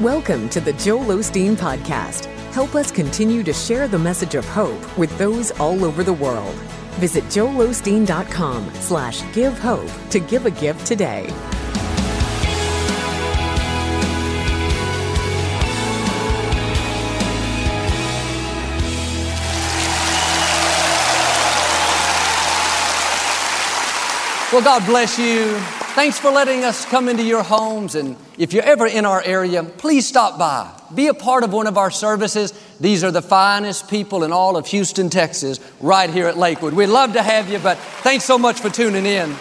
Welcome to the Joel Osteen Podcast. Help us continue to share the message of hope with those all over the world. Visit joelosteen.com slash give hope to give a gift today. Well, God bless you. Thanks for letting us come into your homes. And if you're ever in our area, please stop by. Be a part of one of our services. These are the finest people in all of Houston, Texas, right here at Lakewood. We'd love to have you, but thanks so much for tuning in.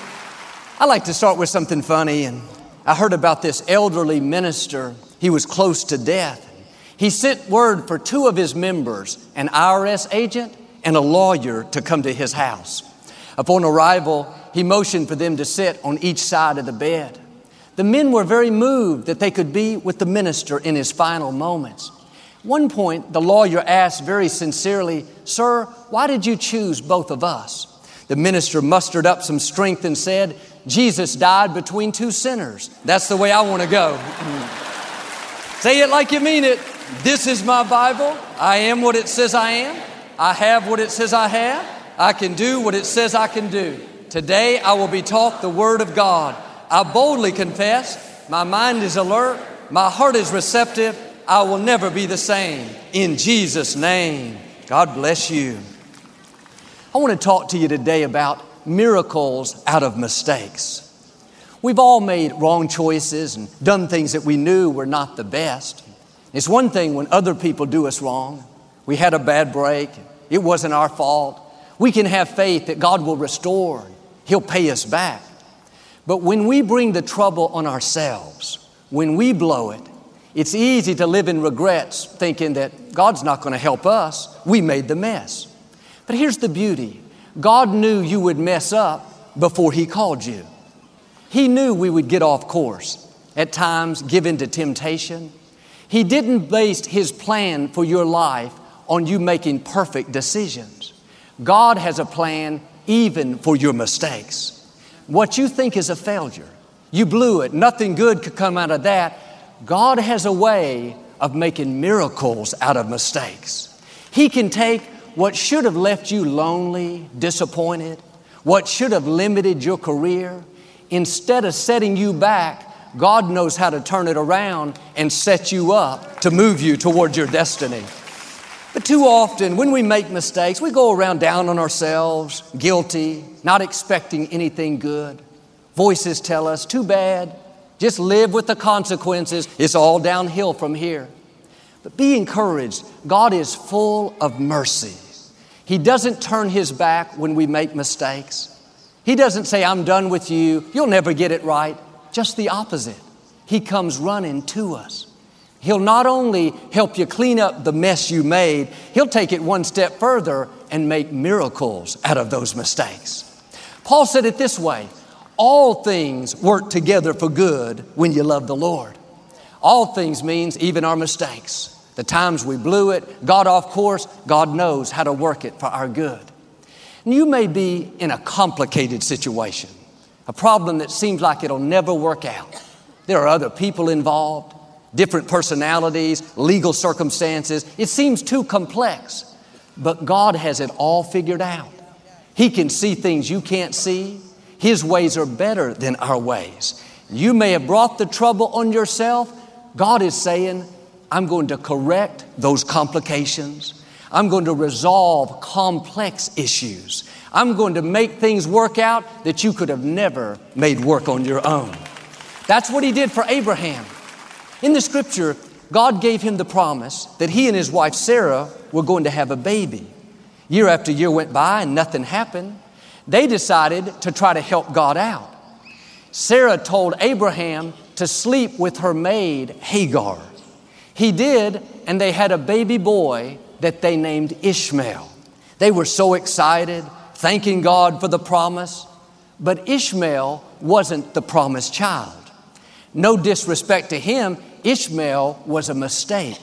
I like to start with something funny. And I heard about this elderly minister. He was close to death. He sent word for two of his members, an IRS agent and a lawyer, to come to his house. Upon arrival, he motioned for them to sit on each side of the bed. The men were very moved that they could be with the minister in his final moments. One point, the lawyer asked very sincerely, Sir, why did you choose both of us? The minister mustered up some strength and said, Jesus died between two sinners. That's the way I want to go. Say it like you mean it. This is my Bible. I am what it says I am. I have what it says I have. I can do what it says I can do. Today I will be taught the Word of God. I boldly confess, my mind is alert, my heart is receptive, I will never be the same. In Jesus' name, God bless you. I want to talk to you today about miracles out of mistakes. We've all made wrong choices and done things that we knew were not the best. It's one thing when other people do us wrong. We had a bad break, it wasn't our fault. We can have faith that God will restore He'll pay us back. But when we bring the trouble on ourselves, when we blow it, it's easy to live in regrets thinking that God's not going to help us. We made the mess. But here's the beauty God knew you would mess up before He called you. He knew we would get off course, at times give in to temptation. He didn't base His plan for your life on you making perfect decisions. God has a plan even for your mistakes. What you think is a failure, you blew it, nothing good could come out of that. God has a way of making miracles out of mistakes. He can take what should have left you lonely, disappointed, what should have limited your career, instead of setting you back, God knows how to turn it around and set you up to move you towards your destiny. But too often, when we make mistakes, we go around down on ourselves, guilty, not expecting anything good. Voices tell us, too bad, just live with the consequences. It's all downhill from here. But be encouraged. God is full of mercy. He doesn't turn His back when we make mistakes. He doesn't say, I'm done with you, you'll never get it right. Just the opposite. He comes running to us. He'll not only help you clean up the mess you made, He'll take it one step further and make miracles out of those mistakes. Paul said it this way All things work together for good when you love the Lord. All things means even our mistakes. The times we blew it, got off course, God knows how to work it for our good. And you may be in a complicated situation, a problem that seems like it'll never work out. There are other people involved different personalities, legal circumstances. It seems too complex, but God has it all figured out. He can see things you can't see. His ways are better than our ways. You may have brought the trouble on yourself. God is saying, I'm going to correct those complications. I'm going to resolve complex issues. I'm going to make things work out that you could have never made work on your own. That's what He did for Abraham. In the scripture, God gave him the promise that he and his wife Sarah were going to have a baby. Year after year went by and nothing happened. They decided to try to help God out. Sarah told Abraham to sleep with her maid Hagar. He did, and they had a baby boy that they named Ishmael. They were so excited, thanking God for the promise. But Ishmael wasn't the promised child. No disrespect to him, Ishmael was a mistake.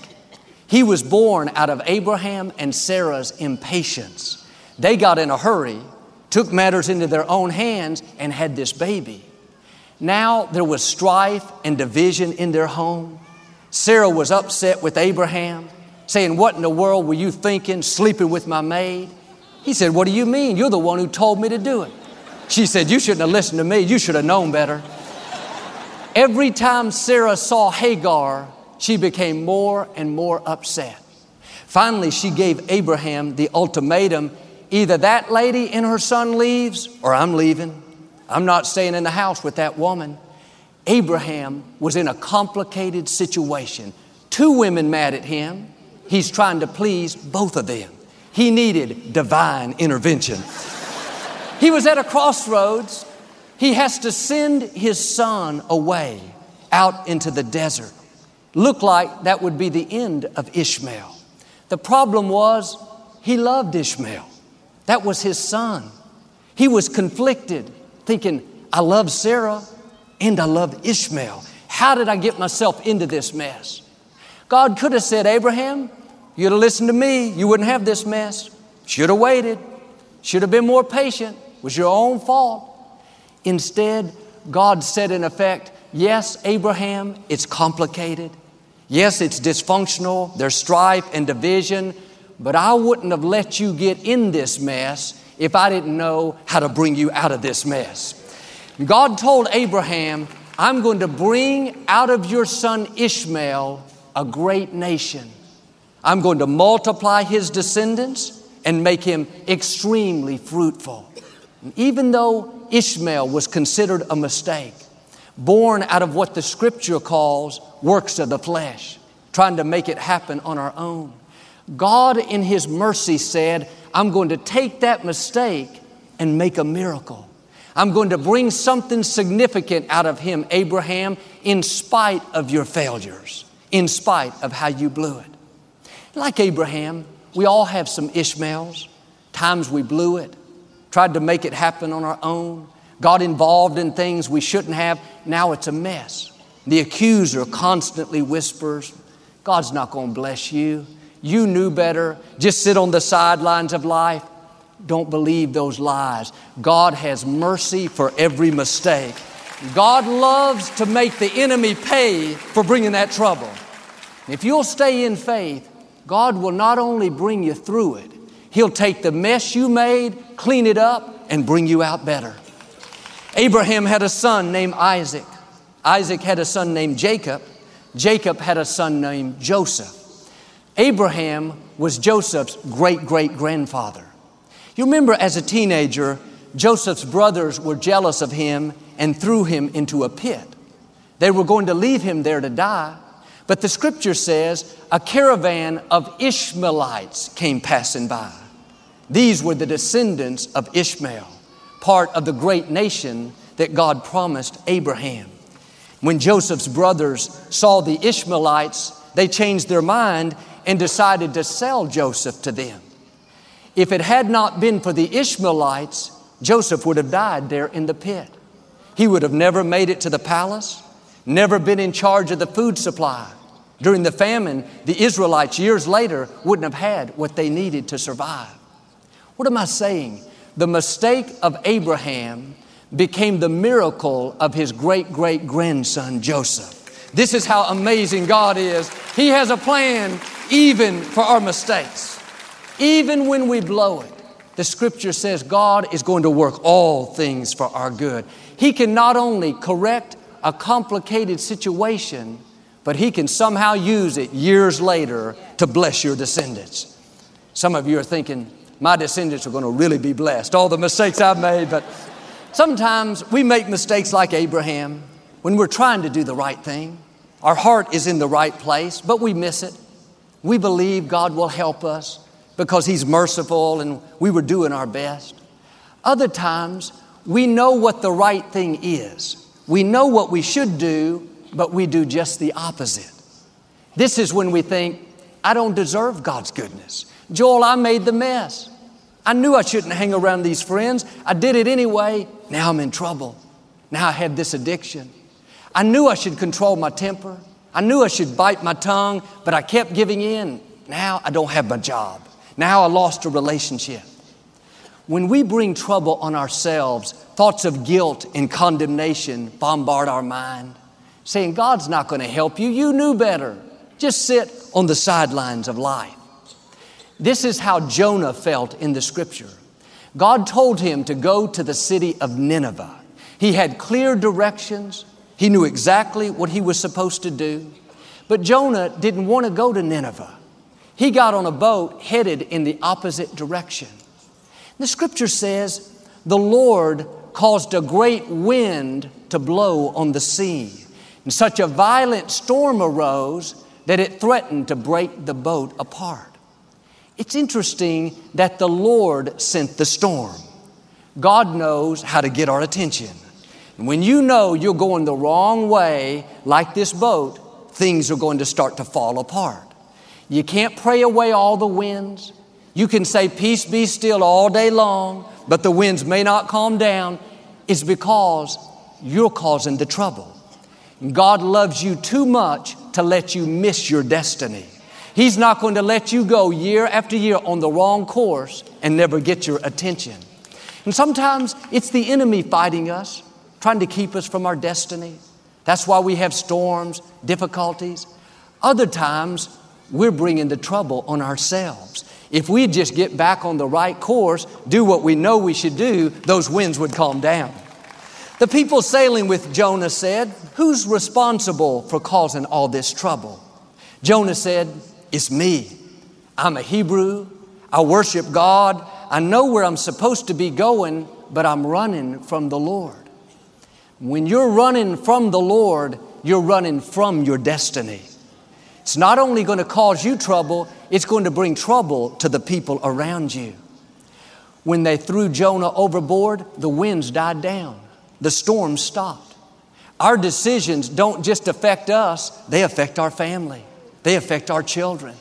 He was born out of Abraham and Sarah's impatience. They got in a hurry, took matters into their own hands, and had this baby. Now there was strife and division in their home. Sarah was upset with Abraham, saying, What in the world were you thinking, sleeping with my maid? He said, What do you mean? You're the one who told me to do it. She said, You shouldn't have listened to me. You should have known better. Every time Sarah saw Hagar, she became more and more upset. Finally, she gave Abraham the ultimatum either that lady and her son leaves, or I'm leaving. I'm not staying in the house with that woman. Abraham was in a complicated situation. Two women mad at him. He's trying to please both of them. He needed divine intervention. he was at a crossroads. He has to send his son away out into the desert. Looked like that would be the end of Ishmael. The problem was he loved Ishmael. That was his son. He was conflicted, thinking, I love Sarah and I love Ishmael. How did I get myself into this mess? God could have said, Abraham, you'd have listened to me, you wouldn't have this mess. Should have waited, should have been more patient, it was your own fault. Instead, God said, in effect, Yes, Abraham, it's complicated. Yes, it's dysfunctional. There's strife and division but I wouldn't have let you get in this mess if I didn't know how to bring you out of this mess. God told Abraham, I'm going to bring out of your son Ishmael a great nation. I'm going to multiply his descendants and make him extremely fruitful. Even though Ishmael was considered a mistake, born out of what the scripture calls works of the flesh, trying to make it happen on our own. God, in His mercy, said, I'm going to take that mistake and make a miracle. I'm going to bring something significant out of him, Abraham, in spite of your failures, in spite of how you blew it. Like Abraham, we all have some Ishmaels. Times we blew it, tried to make it happen on our own, got involved in things we shouldn't have. Now it's a mess. The accuser constantly whispers, God's not going to bless you. You knew better. Just sit on the sidelines of life. Don't believe those lies. God has mercy for every mistake. God loves to make the enemy pay for bringing that trouble. If you'll stay in faith, God will not only bring you through it, He'll take the mess you made, clean it up, and bring you out better. Abraham had a son named Isaac. Isaac had a son named Jacob. Jacob had a son named Joseph. Abraham was Joseph's great great grandfather. You remember as a teenager, Joseph's brothers were jealous of him and threw him into a pit. They were going to leave him there to die, but the scripture says a caravan of Ishmaelites came passing by. These were the descendants of Ishmael, part of the great nation that God promised Abraham. When Joseph's brothers saw the Ishmaelites, they changed their mind and decided to sell Joseph to them. If it had not been for the Ishmaelites, Joseph would have died there in the pit. He would have never made it to the palace, never been in charge of the food supply. During the famine, the Israelites years later wouldn't have had what they needed to survive. What am I saying? The mistake of Abraham became the miracle of his great great grandson Joseph. This is how amazing God is. He has a plan even for our mistakes. Even when we blow it, the scripture says God is going to work all things for our good. He can not only correct a complicated situation, but He can somehow use it years later to bless your descendants. Some of you are thinking, my descendants are going to really be blessed. All the mistakes I've made, but sometimes we make mistakes like Abraham when we're trying to do the right thing. Our heart is in the right place, but we miss it. We believe God will help us because He's merciful and we were doing our best. Other times, we know what the right thing is. We know what we should do, but we do just the opposite. This is when we think, I don't deserve God's goodness. Joel, I made the mess. I knew I shouldn't hang around these friends. I did it anyway. Now I'm in trouble. Now I have this addiction. I knew I should control my temper. I knew I should bite my tongue, but I kept giving in. Now I don't have my job. Now I lost a relationship. When we bring trouble on ourselves, thoughts of guilt and condemnation bombard our mind. saying, God's not going to help you. You knew better. Just sit on the sidelines of life. This is how Jonah felt in the scripture. God told him to go to the city of Nineveh. He had clear directions. He knew exactly what he was supposed to do. But Jonah didn't want to go to Nineveh. He got on a boat headed in the opposite direction. The scripture says, the Lord caused a great wind to blow on the sea. And such a violent storm arose that it threatened to break the boat apart. It's interesting that the Lord sent the storm. God knows how to get our attention. And when you know you're going the wrong way, like this boat, things are going to start to fall apart. You can't pray away all the winds. You can say, Peace be still all day long, but the winds may not calm down. It's because you're causing the trouble. God loves you too much to let you miss your destiny. He's not going to let you go year after year on the wrong course and never get your attention. And sometimes it's the enemy fighting us, trying to keep us from our destiny. That's why we have storms, difficulties. Other times, we're bringing the trouble on ourselves. If we just get back on the right course, do what we know we should do, those winds would calm down. The people sailing with Jonah said, Who's responsible for causing all this trouble? Jonah said, it's me. I'm a Hebrew. I worship God. I know where I'm supposed to be going, but I'm running from the Lord. When you're running from the Lord, you're running from your destiny. It's not only going to cause you trouble, it's going to bring trouble to the people around you. When they threw Jonah overboard, the winds died down, the storm stopped. Our decisions don't just affect us, they affect our family. They affect our children.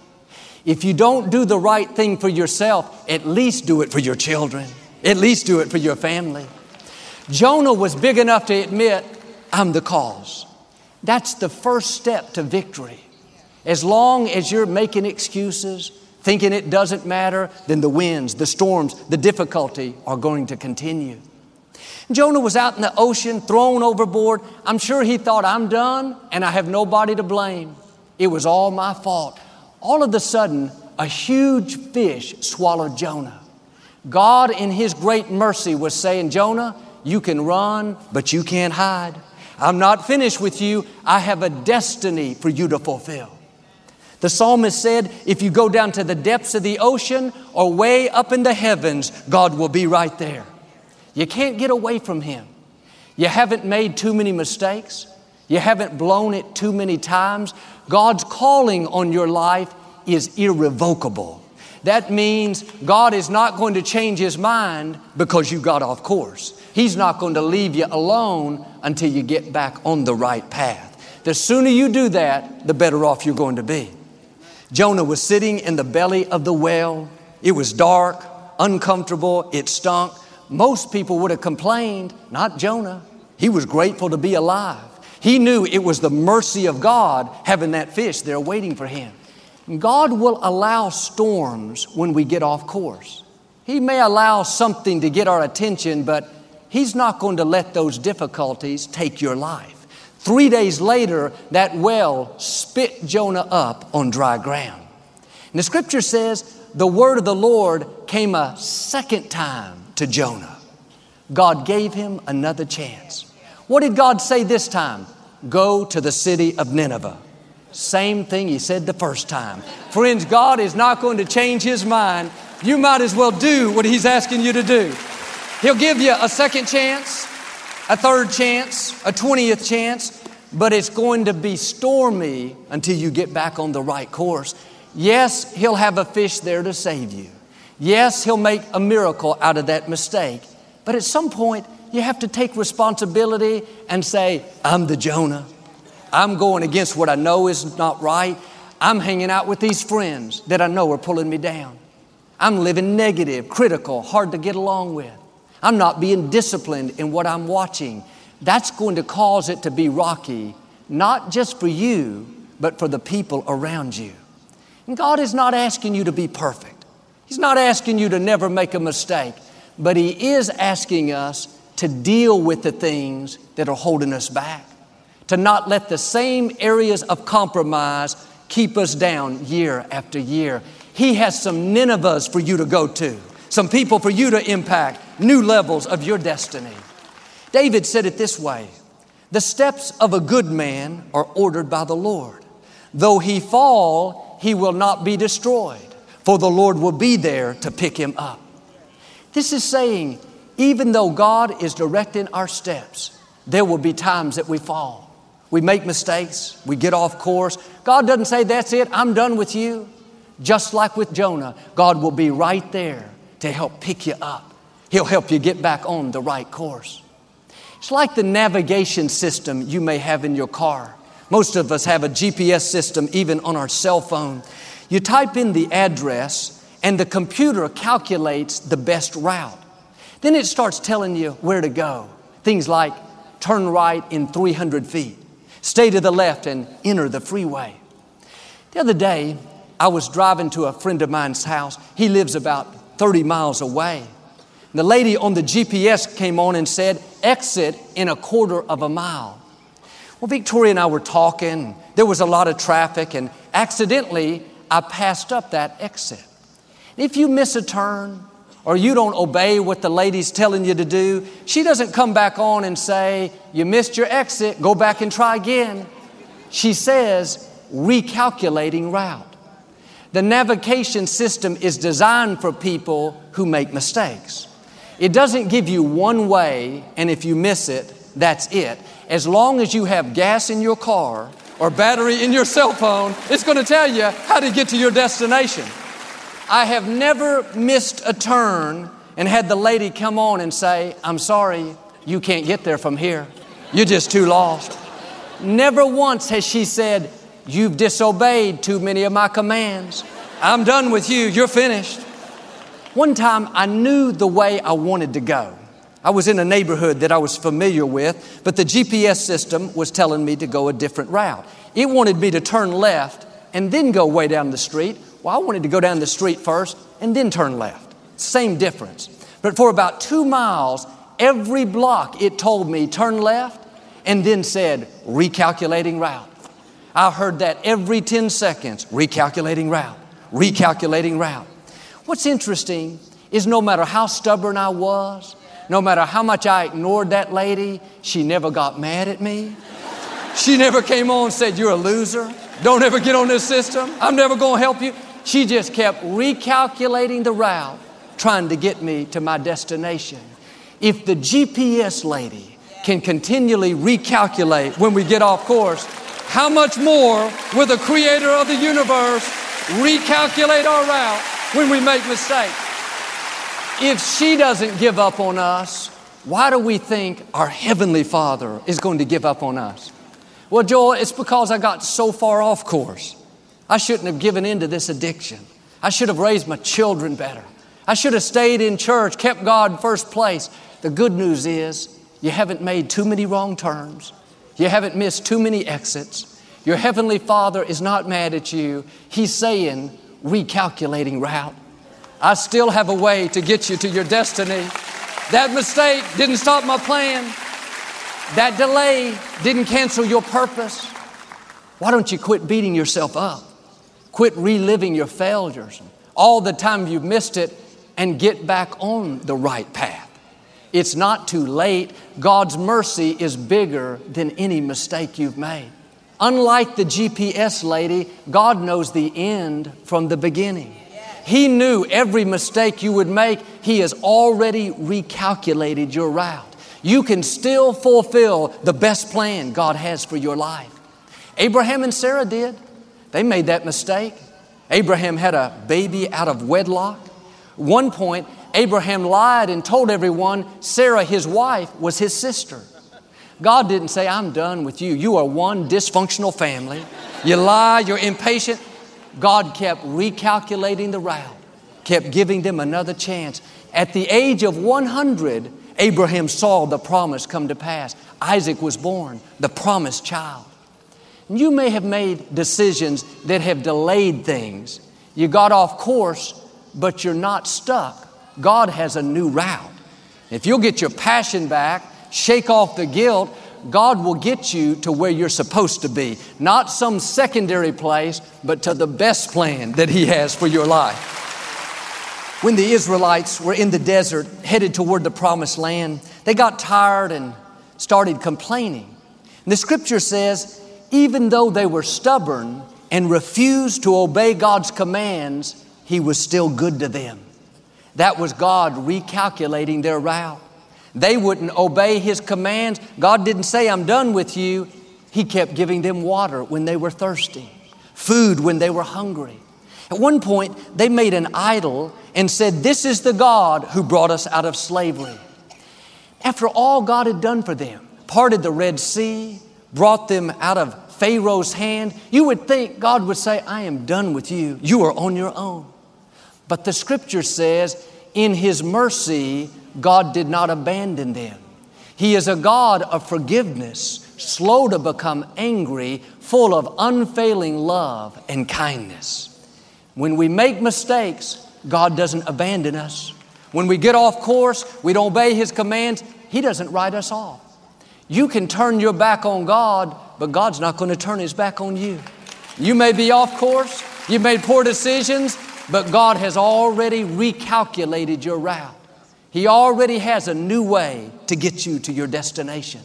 If you don't do the right thing for yourself, at least do it for your children. At least do it for your family. Jonah was big enough to admit, I'm the cause. That's the first step to victory. As long as you're making excuses, thinking it doesn't matter, then the winds, the storms, the difficulty are going to continue. Jonah was out in the ocean, thrown overboard. I'm sure he thought, I'm done and I have nobody to blame. It was all my fault. All of a sudden, a huge fish swallowed Jonah. God, in His great mercy, was saying, Jonah, you can run, but you can't hide. I'm not finished with you. I have a destiny for you to fulfill. The psalmist said, if you go down to the depths of the ocean or way up in the heavens, God will be right there. You can't get away from Him. You haven't made too many mistakes. You haven't blown it too many times. God's calling on your life is irrevocable. That means God is not going to change His mind because you got off course. He's not going to leave you alone until you get back on the right path. The sooner you do that, the better off you're going to be. Jonah was sitting in the belly of the whale. It was dark, uncomfortable, it stunk. Most people would have complained, not Jonah. He was grateful to be alive. He knew it was the mercy of God having that fish there waiting for him. God will allow storms when we get off course. He may allow something to get our attention, but He's not going to let those difficulties take your life. Three days later, that well spit Jonah up on dry ground. And the scripture says the word of the Lord came a second time to Jonah. God gave him another chance. What did God say this time? Go to the city of Nineveh. Same thing he said the first time. Friends, God is not going to change his mind. You might as well do what he's asking you to do. He'll give you a second chance, a third chance, a 20th chance, but it's going to be stormy until you get back on the right course. Yes, he'll have a fish there to save you. Yes, he'll make a miracle out of that mistake. But at some point, you have to take responsibility and say, I'm the Jonah. I'm going against what I know is not right. I'm hanging out with these friends that I know are pulling me down. I'm living negative, critical, hard to get along with. I'm not being disciplined in what I'm watching. That's going to cause it to be rocky, not just for you, but for the people around you. And God is not asking you to be perfect. He's not asking you to never make a mistake, but He is asking us to deal with the things that are holding us back, to not let the same areas of compromise keep us down year after year. He has some Ninevehs for you to go to, some people for you to impact, new levels of your destiny. David said it this way The steps of a good man are ordered by the Lord. Though he fall, he will not be destroyed, for the Lord will be there to pick him up. This is saying, even though God is directing our steps, there will be times that we fall. We make mistakes, we get off course. God doesn't say, That's it, I'm done with you. Just like with Jonah, God will be right there to help pick you up. He'll help you get back on the right course. It's like the navigation system you may have in your car. Most of us have a GPS system even on our cell phone. You type in the address, and the computer calculates the best route. Then it starts telling you where to go. Things like turn right in 300 feet, stay to the left, and enter the freeway. The other day, I was driving to a friend of mine's house. He lives about 30 miles away. The lady on the GPS came on and said, exit in a quarter of a mile. Well, Victoria and I were talking. There was a lot of traffic, and accidentally, I passed up that exit. If you miss a turn or you don't obey what the lady's telling you to do, she doesn't come back on and say, You missed your exit, go back and try again. She says, Recalculating route. The navigation system is designed for people who make mistakes. It doesn't give you one way, and if you miss it, that's it. As long as you have gas in your car or battery in your cell phone, it's going to tell you how to get to your destination. I have never missed a turn and had the lady come on and say, I'm sorry, you can't get there from here. You're just too lost. Never once has she said, You've disobeyed too many of my commands. I'm done with you. You're finished. One time I knew the way I wanted to go. I was in a neighborhood that I was familiar with, but the GPS system was telling me to go a different route. It wanted me to turn left and then go way down the street. Well, I wanted to go down the street first and then turn left. Same difference. But for about two miles, every block it told me turn left and then said recalculating route. I heard that every 10 seconds, recalculating route, recalculating route. What's interesting is no matter how stubborn I was, no matter how much I ignored that lady, she never got mad at me. She never came on and said, You're a loser. Don't ever get on this system. I'm never going to help you. She just kept recalculating the route, trying to get me to my destination. If the GPS lady can continually recalculate when we get off course, how much more will the creator of the universe recalculate our route when we make mistakes? If she doesn't give up on us, why do we think our Heavenly Father is going to give up on us? Well, Joel, it's because I got so far off course. I shouldn't have given in to this addiction. I should have raised my children better. I should have stayed in church, kept God first place. The good news is you haven't made too many wrong turns. You haven't missed too many exits. Your Heavenly Father is not mad at you. He's saying, recalculating route. I still have a way to get you to your destiny. That mistake didn't stop my plan. That delay didn't cancel your purpose. Why don't you quit beating yourself up? Quit reliving your failures, all the time you've missed it, and get back on the right path. It's not too late. God's mercy is bigger than any mistake you've made. Unlike the GPS lady, God knows the end from the beginning. He knew every mistake you would make. He has already recalculated your route. You can still fulfill the best plan God has for your life. Abraham and Sarah did. They made that mistake. Abraham had a baby out of wedlock. One point, Abraham lied and told everyone Sarah, his wife, was his sister. God didn't say, I'm done with you. You are one dysfunctional family. You lie, you're impatient. God kept recalculating the route, kept giving them another chance. At the age of 100, Abraham saw the promise come to pass. Isaac was born, the promised child. You may have made decisions that have delayed things. You got off course, but you're not stuck. God has a new route. If you'll get your passion back, shake off the guilt, God will get you to where you're supposed to be. Not some secondary place, but to the best plan that He has for your life. When the Israelites were in the desert headed toward the promised land, they got tired and started complaining. And the scripture says, even though they were stubborn and refused to obey God's commands, He was still good to them. That was God recalculating their route. They wouldn't obey His commands. God didn't say, I'm done with you. He kept giving them water when they were thirsty, food when they were hungry. At one point, they made an idol and said, This is the God who brought us out of slavery. After all God had done for them, parted the Red Sea, brought them out of Pharaoh's hand, you would think God would say, I am done with you. You are on your own. But the scripture says, in His mercy, God did not abandon them. He is a God of forgiveness, slow to become angry, full of unfailing love and kindness. When we make mistakes, God doesn't abandon us. When we get off course, we don't obey His commands, He doesn't write us off. You can turn your back on God, but God's not going to turn His back on you. You may be off course, you've made poor decisions, but God has already recalculated your route. He already has a new way to get you to your destination.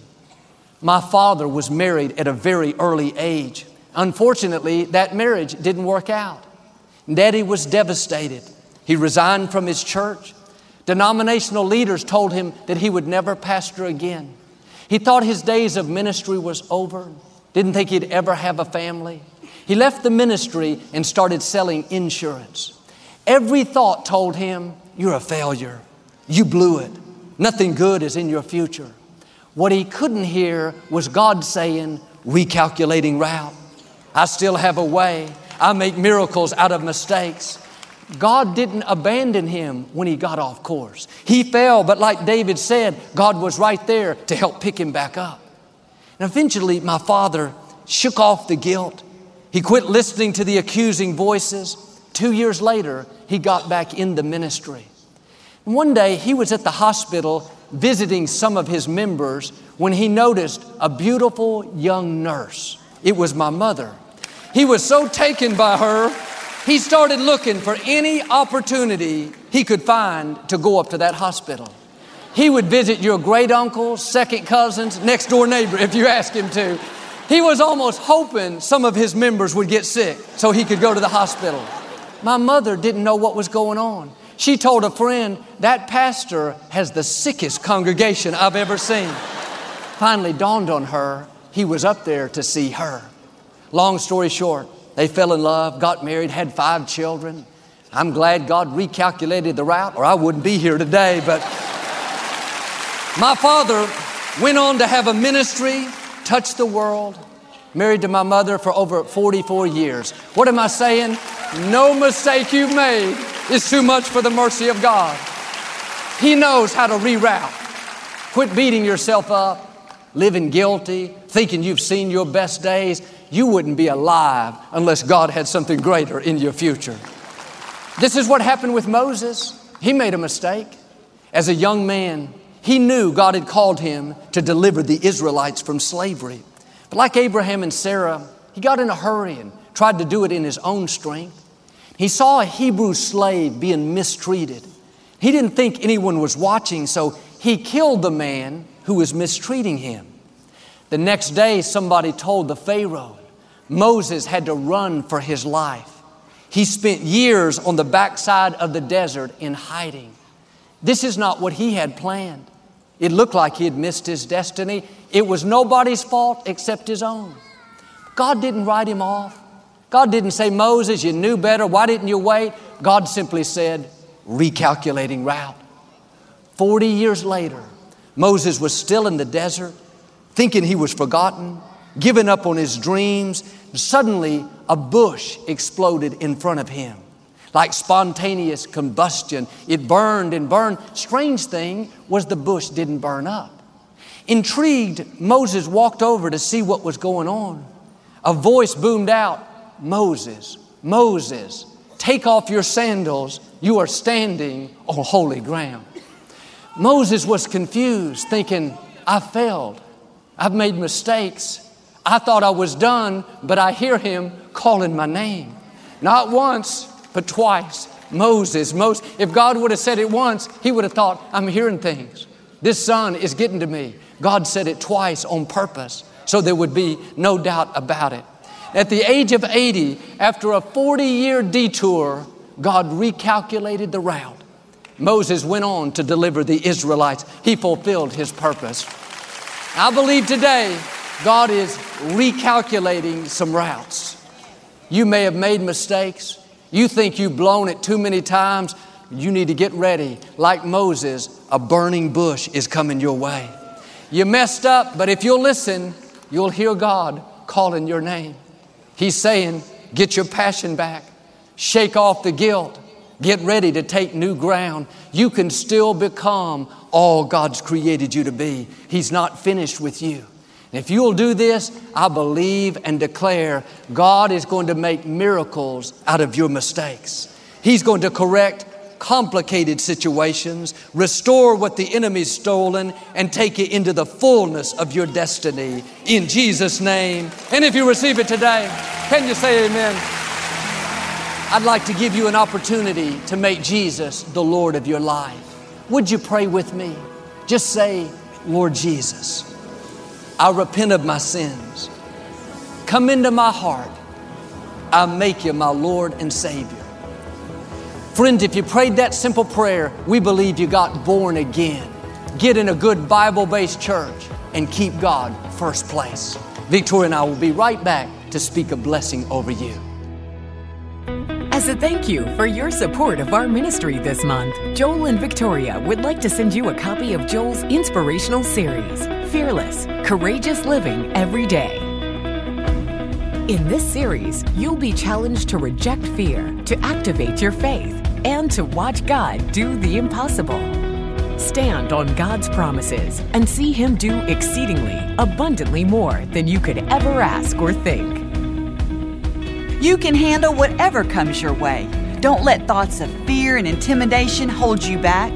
My father was married at a very early age. Unfortunately, that marriage didn't work out. Daddy was devastated. He resigned from his church. Denominational leaders told him that he would never pastor again. He thought his days of ministry was over, didn't think he'd ever have a family. He left the ministry and started selling insurance. Every thought told him, You're a failure. You blew it. Nothing good is in your future. What he couldn't hear was God saying, Recalculating route. I still have a way. I make miracles out of mistakes. God didn't abandon him when he got off course. He fell, but like David said, God was right there to help pick him back up. And eventually, my father shook off the guilt. He quit listening to the accusing voices. Two years later, he got back in the ministry. And one day, he was at the hospital visiting some of his members when he noticed a beautiful young nurse. It was my mother. He was so taken by her he started looking for any opportunity he could find to go up to that hospital. He would visit your great uncles, second cousins, next door neighbor if you ask him to. He was almost hoping some of his members would get sick so he could go to the hospital. My mother didn't know what was going on. She told a friend, That pastor has the sickest congregation I've ever seen. Finally dawned on her, he was up there to see her. Long story short, they fell in love, got married, had five children. I'm glad God recalculated the route, or I wouldn't be here today. But my father went on to have a ministry, touched the world, married to my mother for over 44 years. What am I saying? No mistake you've made is too much for the mercy of God. He knows how to reroute. Quit beating yourself up, living guilty, thinking you've seen your best days you wouldn't be alive unless God had something greater in your future. This is what happened with Moses. He made a mistake. As a young man, he knew God had called him to deliver the Israelites from slavery. But like Abraham and Sarah, he got in a hurry and tried to do it in his own strength. He saw a Hebrew slave being mistreated. He didn't think anyone was watching, so he killed the man who was mistreating him. The next day, somebody told the Pharaoh Moses had to run for his life. He spent years on the backside of the desert in hiding. This is not what he had planned. It looked like he had missed his destiny. It was nobody's fault except his own. God didn't write him off. God didn't say, Moses, you knew better. Why didn't you wait? God simply said, recalculating route. 40 years later, Moses was still in the desert, thinking he was forgotten, given up on his dreams, suddenly a bush exploded in front of him. Like spontaneous combustion, it burned and burned. Strange thing was the bush didn't burn up. Intrigued, Moses walked over to see what was going on. A voice boomed out Moses, Moses, take off your sandals. You are standing on holy ground. Moses was confused, thinking, I failed. I've made mistakes. I thought I was done, but I hear him calling my name. Not once, but twice. Moses, Moses. If God would have said it once, he would have thought, I'm hearing things. This sun is getting to me. God said it twice on purpose, so there would be no doubt about it. At the age of 80, after a 40 year detour, God recalculated the route. Moses went on to deliver the Israelites. He fulfilled his purpose. I believe today God is recalculating some routes. You may have made mistakes. You think you've blown it too many times. You need to get ready. Like Moses, a burning bush is coming your way. You messed up, but if you'll listen, you'll hear God calling your name. He's saying, Get your passion back, shake off the guilt, get ready to take new ground. You can still become all God's created you to be. He's not finished with you. If you'll do this, I believe and declare God is going to make miracles out of your mistakes. He's going to correct complicated situations, restore what the enemy's stolen, and take you into the fullness of your destiny in Jesus' name. And if you receive it today, can you say amen? I'd like to give you an opportunity to make Jesus the Lord of your life. Would you pray with me? Just say, Lord Jesus, I repent of my sins. Come into my heart. I make you my Lord and Savior. Friend, if you prayed that simple prayer, we believe you got born again. Get in a good Bible based church and keep God first place. Victoria and I will be right back to speak a blessing over you. As a thank you for your support of our ministry this month, Joel and Victoria would like to send you a copy of Joel's inspirational series, Fearless Courageous Living Every Day. In this series, you'll be challenged to reject fear, to activate your faith, and to watch God do the impossible. Stand on God's promises and see Him do exceedingly, abundantly more than you could ever ask or think. You can handle whatever comes your way. Don't let thoughts of fear and intimidation hold you back.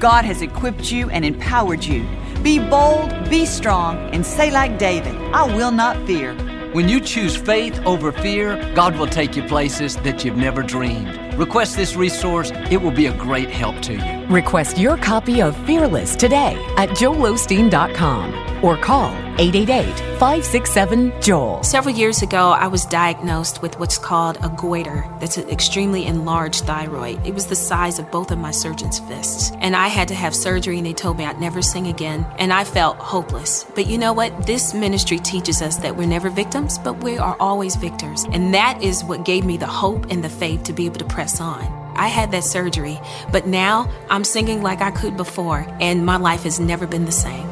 God has equipped you and empowered you. Be bold, be strong, and say like David, I will not fear. When you choose faith over fear, God will take you places that you've never dreamed. Request this resource, it will be a great help to you. Request your copy of Fearless today at joelosteen.com or call 888 567 Joel. Several years ago, I was diagnosed with what's called a goiter that's an extremely enlarged thyroid. It was the size of both of my surgeon's fists. And I had to have surgery, and they told me I'd never sing again. And I felt hopeless. But you know what? This ministry teaches us that we're never victims, but we are always victors. And that is what gave me the hope and the faith to be able to press on. I had that surgery, but now I'm singing like I could before, and my life has never been the same.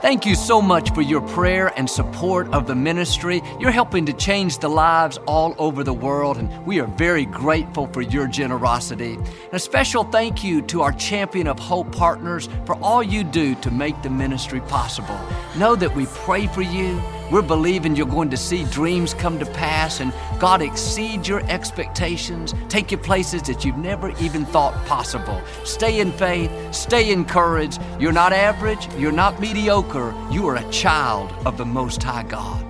Thank you so much for your prayer and support of the ministry. You're helping to change the lives all over the world, and we are very grateful for your generosity. And a special thank you to our Champion of Hope partners for all you do to make the ministry possible. Know that we pray for you. We're believing you're going to see dreams come to pass and God exceed your expectations, take you places that you've never even thought possible. Stay in faith, stay encouraged. You're not average, you're not mediocre, you are a child of the Most High God.